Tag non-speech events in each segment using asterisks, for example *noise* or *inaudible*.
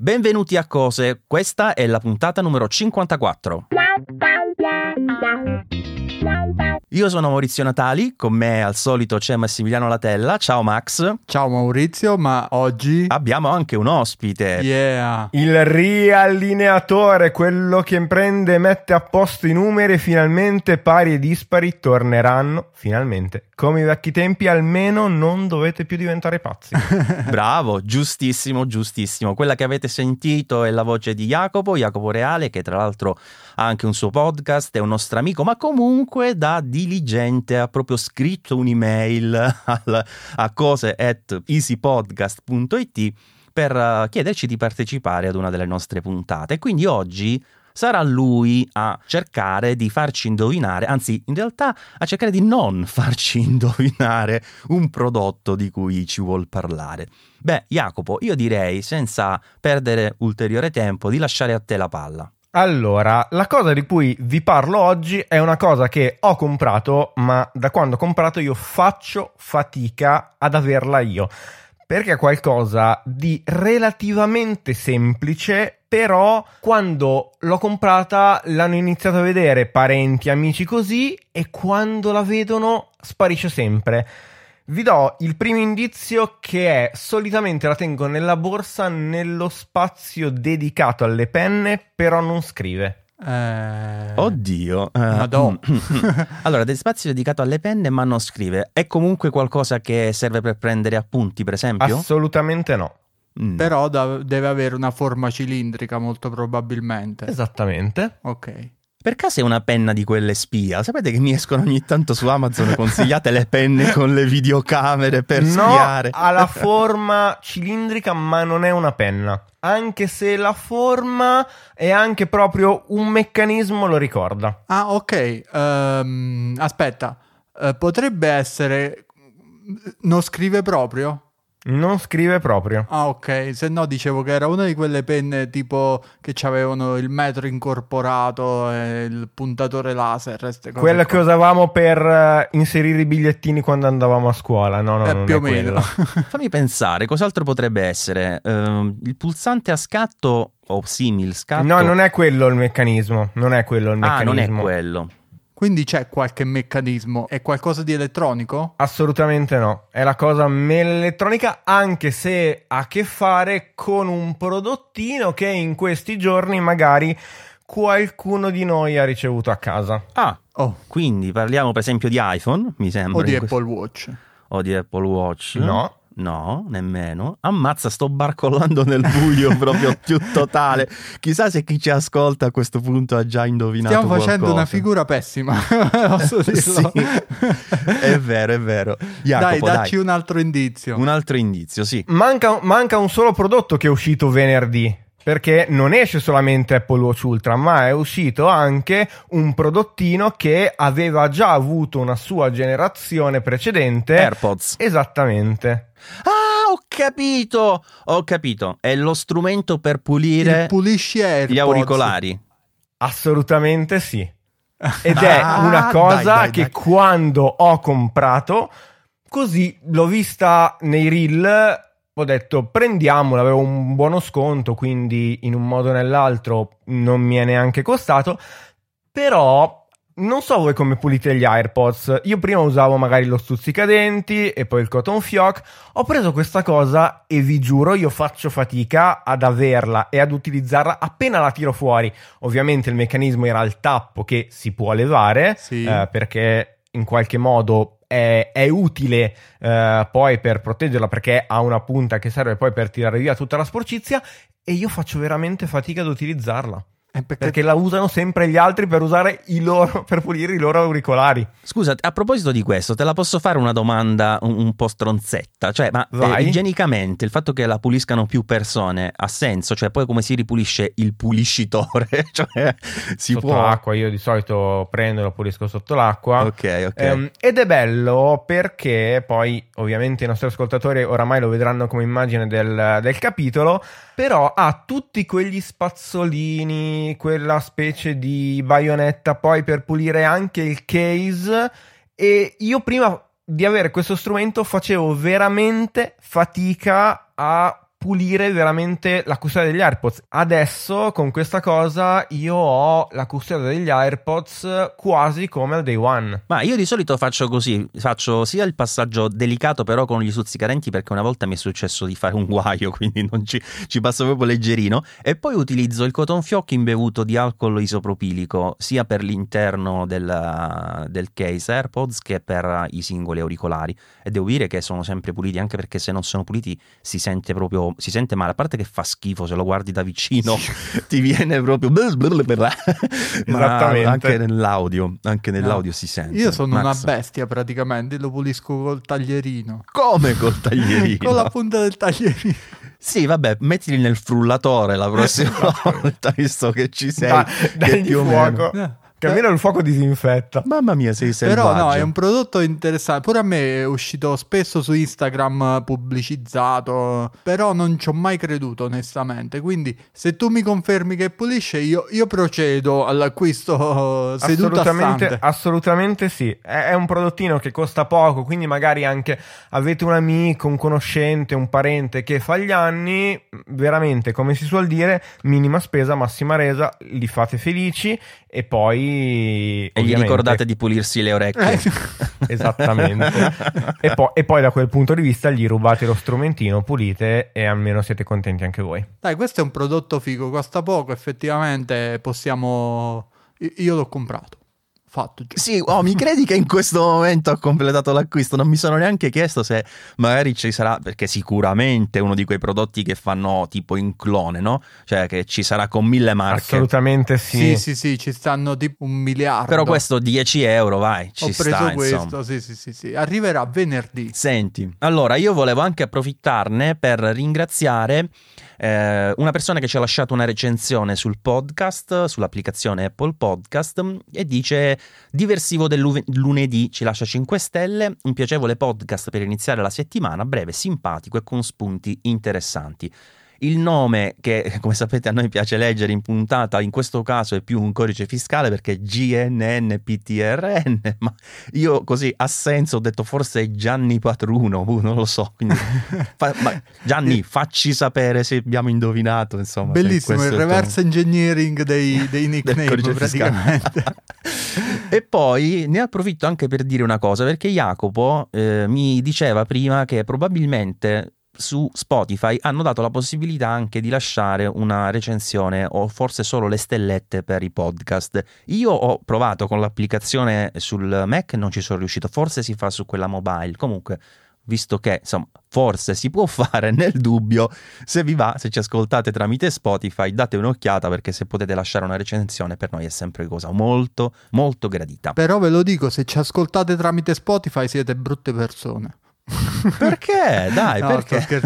Benvenuti a Cose, questa è la puntata numero 54. Io sono Maurizio Natali, con me al solito c'è Massimiliano Latella. Ciao Max. Ciao Maurizio, ma oggi Abbiamo anche un ospite. Yeah. Il riallineatore, quello che prende e mette a posto i numeri finalmente pari e dispari torneranno, finalmente. Come i vecchi tempi, almeno non dovete più diventare pazzi. *laughs* Bravo, giustissimo, giustissimo. Quella che avete sentito è la voce di Jacopo, Jacopo Reale, che tra l'altro ha anche un suo podcast, è un nostro amico, ma comunque da diligente ha proprio scritto un'email *laughs* al, a cose at easypodcast.it per eh, chiederci di partecipare ad una delle nostre puntate. Quindi oggi sarà lui a cercare di farci indovinare, anzi in realtà a cercare di non *laughs* farci indovinare un prodotto di cui ci vuol parlare. Beh, Jacopo, io direi senza perdere ulteriore tempo di lasciare a te la palla. Allora, la cosa di cui vi parlo oggi è una cosa che ho comprato, ma da quando ho comprato io faccio fatica ad averla io. Perché è qualcosa di relativamente semplice, però quando l'ho comprata l'hanno iniziato a vedere parenti, amici così, e quando la vedono sparisce sempre. Vi do il primo indizio che è solitamente la tengo nella borsa nello spazio dedicato alle penne, però non scrive. Eh, Oddio. eh, Madò. *laughs* allora, del spazio dedicato alle penne, ma non scrive. È comunque qualcosa che serve per prendere appunti, per esempio? Assolutamente no. Mm. Però da- deve avere una forma cilindrica molto probabilmente. Esattamente. Ok. Per caso è una penna di quelle spia? Sapete che mi escono ogni tanto su Amazon consigliate le penne con le videocamere per no, spiare? ha la forma cilindrica, ma non è una penna. Anche se la forma è anche proprio un meccanismo lo ricorda. Ah, ok. Ehm, aspetta. Eh, potrebbe essere... Non scrive proprio? Non scrive proprio. Ah, ok. Se no dicevo che era una di quelle penne tipo che avevano il metro incorporato e il puntatore laser. Quella qua. che usavamo per eh, inserire i bigliettini quando andavamo a scuola. No, no, Eh, non più è o meno. *laughs* Fammi pensare, cos'altro potrebbe essere? Ehm, il pulsante a scatto o simil scatto? No, non è quello il meccanismo. Non è quello il Ah, meccanismo. non è quello. Quindi c'è qualche meccanismo? È qualcosa di elettronico? Assolutamente no, è la cosa elettronica anche se ha a che fare con un prodottino che in questi giorni magari qualcuno di noi ha ricevuto a casa. Ah, Oh, quindi parliamo per esempio di iPhone, mi sembra. o di in questo- Apple Watch. o di Apple Watch? No. No, nemmeno. Ammazza, sto barcollando nel buio *laughs* proprio più totale. Chissà se chi ci ascolta a questo punto ha già indovinato Stiamo facendo qualcosa. una figura pessima, *laughs* posso *laughs* dirlo. Sì, è vero, è vero. Jacopo, dai, dacci un altro indizio. Un altro indizio, sì. Manca, manca un solo prodotto che è uscito venerdì. Perché non esce solamente Apple Watch Ultra, ma è uscito anche un prodottino che aveva già avuto una sua generazione precedente. AirPods. Esattamente. Ah, ho capito! Ho capito. È lo strumento per pulire Il pulisci AirPods. gli auricolari. Assolutamente sì. *laughs* Ed è Ah, una cosa dai, dai, che dai. quando ho comprato, così l'ho vista nei reel, ho detto prendiamola, avevo un buono sconto, quindi in un modo o nell'altro non mi è neanche costato, però non so voi come pulite gli AirPods. Io prima usavo magari lo stuzzicadenti e poi il cotton fioc. Ho preso questa cosa e vi giuro, io faccio fatica ad averla e ad utilizzarla appena la tiro fuori. Ovviamente il meccanismo era il tappo che si può levare Sì. eh, perché in qualche modo è, è utile eh, poi per proteggerla perché ha una punta che serve poi per tirare via tutta la sporcizia e io faccio veramente fatica ad utilizzarla. Perché Perché la usano sempre gli altri per usare i loro *laughs* per pulire i loro auricolari. Scusa, a proposito di questo, te la posso fare una domanda un, un po' stronzetta? Cioè, ma eh, igienicamente il fatto che la puliscano più persone ha senso? Cioè, poi come si ripulisce il puliscitore? *laughs* cioè, si sotto può... l'acqua, io di solito prendo e lo pulisco sotto l'acqua. Ok, ok. Ehm, ed è bello perché poi ovviamente i nostri ascoltatori oramai lo vedranno come immagine del, del capitolo, però ha tutti quegli spazzolini, quella specie di baionetta poi per pulire anche il case. E io prima di avere questo strumento facevo veramente fatica a pulire veramente la custodia degli AirPods. Adesso con questa cosa io ho la custodia degli AirPods quasi come al day one. Ma io di solito faccio così, faccio sia il passaggio delicato però con gli stuzzicarenti perché una volta mi è successo di fare un guaio, *laughs* quindi non ci, ci passo proprio leggerino, e poi utilizzo il cotton fioc imbevuto di alcol isopropilico sia per l'interno del, del case AirPods che per i singoli auricolari. E devo dire che sono sempre puliti anche perché se non sono puliti si sente proprio si sente male, a parte che fa schifo se lo guardi da vicino, *laughs* ti viene proprio *laughs* ma anche nell'audio, anche nell'audio no. si sente. Io sono Max. una bestia praticamente, lo pulisco col taglierino. Come col *laughs* taglierino? con la punta del taglierino. Sì, vabbè, mettili nel frullatore la prossima volta, visto che ci sei. Da, che più fuoco. Meno. Che almeno il fuoco disinfetta. Mamma mia, sei selvaggio. Però no, è un prodotto interessante. Pure a me è uscito spesso su Instagram pubblicizzato, però non ci ho mai creduto onestamente. Quindi se tu mi confermi che pulisce, io, io procedo all'acquisto *laughs* seduto assolutamente, assolutamente sì. È, è un prodottino che costa poco, quindi magari anche avete un amico, un conoscente, un parente che fa gli anni, veramente, come si suol dire, minima spesa, massima resa, li fate felici e poi... E gli ricordate di pulirsi le orecchie. Eh, *laughs* esattamente. e, po- e, poi da quel punto di vista gli rubate lo strumentino, pulite e almeno siete contenti anche voi. Dai, questo è un prodotto figo, costa poco, effettivamente possiamo... Io l'ho comprato fatto. Già. Sì, oh, mi credi che in questo momento ho completato l'acquisto? Non mi sono neanche chiesto se magari ci sarà, perché sicuramente è uno di quei prodotti che fanno tipo in clone, no? Cioè che ci sarà con mille marche. Assolutamente sì. Sì, sì, sì, ci stanno tipo un miliardo. Però questo 10 euro, vai, ci Ho preso sta, questo, sì, sì, sì, sì. Arriverà venerdì. Senti, allora io volevo anche approfittarne per ringraziare eh, una persona che ci ha lasciato una recensione sul podcast, sull'applicazione Apple Podcast, e dice diversivo del lunedì, ci lascia 5 stelle, un piacevole podcast per iniziare la settimana, breve, simpatico e con spunti interessanti. Il nome che, *laughs* come sapete, a noi piace leggere in puntata, in questo caso è più un codice fiscale perché è GNNPTRN, *laughs* ma io così a senso ho detto forse Gianni Patruno, uh, non lo so. Quindi, fa, Gianni, *laughs* facci sapere se abbiamo indovinato. Insomma, Bellissimo il reverse engineering dei, dei nickname praticamente. E poi ne approfitto anche per dire una cosa, perché Jacopo eh, mi diceva prima che probabilmente su Spotify hanno dato la possibilità anche di lasciare una recensione o forse solo le stellette per i podcast. Io ho provato con l'applicazione sul Mac, non ci sono riuscito, forse si fa su quella mobile. Comunque, visto che insomma, forse si può *laughs* fare nel dubbio, se vi va, se ci ascoltate tramite Spotify, date un'occhiata perché se potete lasciare una recensione per noi è sempre cosa molto molto gradita. Però ve lo dico, se ci ascoltate tramite Spotify siete brutte persone. *laughs* perché? Dai, no, perché?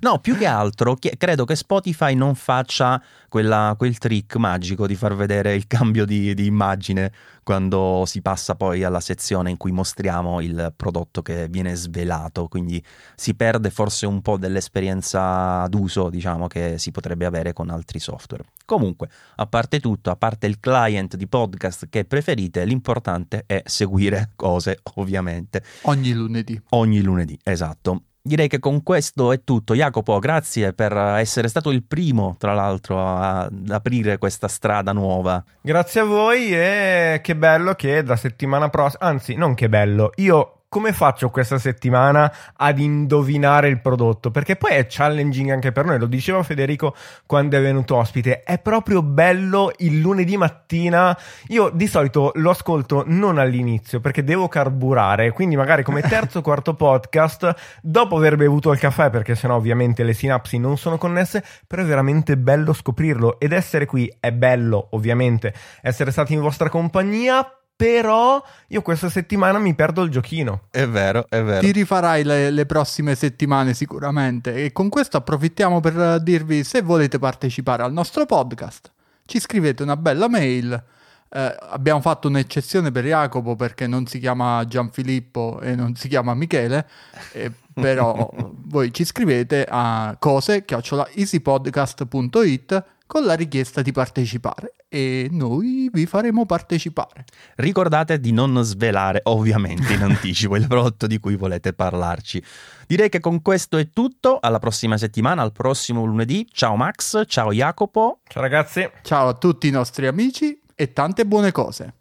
No, più che altro credo che Spotify non faccia quella, quel trick magico di far vedere il cambio di, di, immagine quando si passa poi alla sezione in cui mostriamo il prodotto che viene svelato, quindi si perde forse un po' dell'esperienza d'uso, diciamo, che si potrebbe avere con altri software. Comunque, a parte tutto, a parte il client di podcast che preferite, l'importante è seguire cose, ovviamente. Ogni lunedì. Ogni lunedì, esatto. Direi che con questo è tutto. Jacopo, grazie per essere stato il primo, tra l'altro, ad aprire questa strada nuova. Grazie a voi e che bello che da settimana prossima, anzi, non che bello, io come faccio questa settimana ad indovinare il prodotto? Perché poi è challenging anche per noi, lo diceva Federico quando è venuto ospite, è proprio bello il lunedì mattina. Io di solito lo ascolto non all'inizio perché devo carburare, quindi magari come *laughs* terzo o quarto podcast, dopo aver bevuto il caffè, perché sennò ovviamente le sinapsi non sono connesse, però è veramente bello scoprirlo ed essere qui è bello, ovviamente, essere stati in vostra compagnia però io questa settimana mi perdo il giochino. È vero, è vero. Ti rifarai le, le, prossime settimane sicuramente e con questo approfittiamo per dirvi se volete partecipare al nostro podcast. Ci scrivete una bella mail. Eh, abbiamo fatto un'eccezione per Jacopo perché non si chiama Gianfilippo e non si chiama Michele. E però *laughs* voi ci scrivete a cose easypodcast.it con la richiesta di partecipare e noi vi faremo partecipare. Ricordate di non svelare ovviamente in anticipo il prodotto di cui volete parlarci. Direi che con questo è tutto, alla prossima settimana, al prossimo lunedì. Ciao Max, ciao Jacopo. Ciao ragazzi. Ciao a tutti i nostri amici e tante buone cose.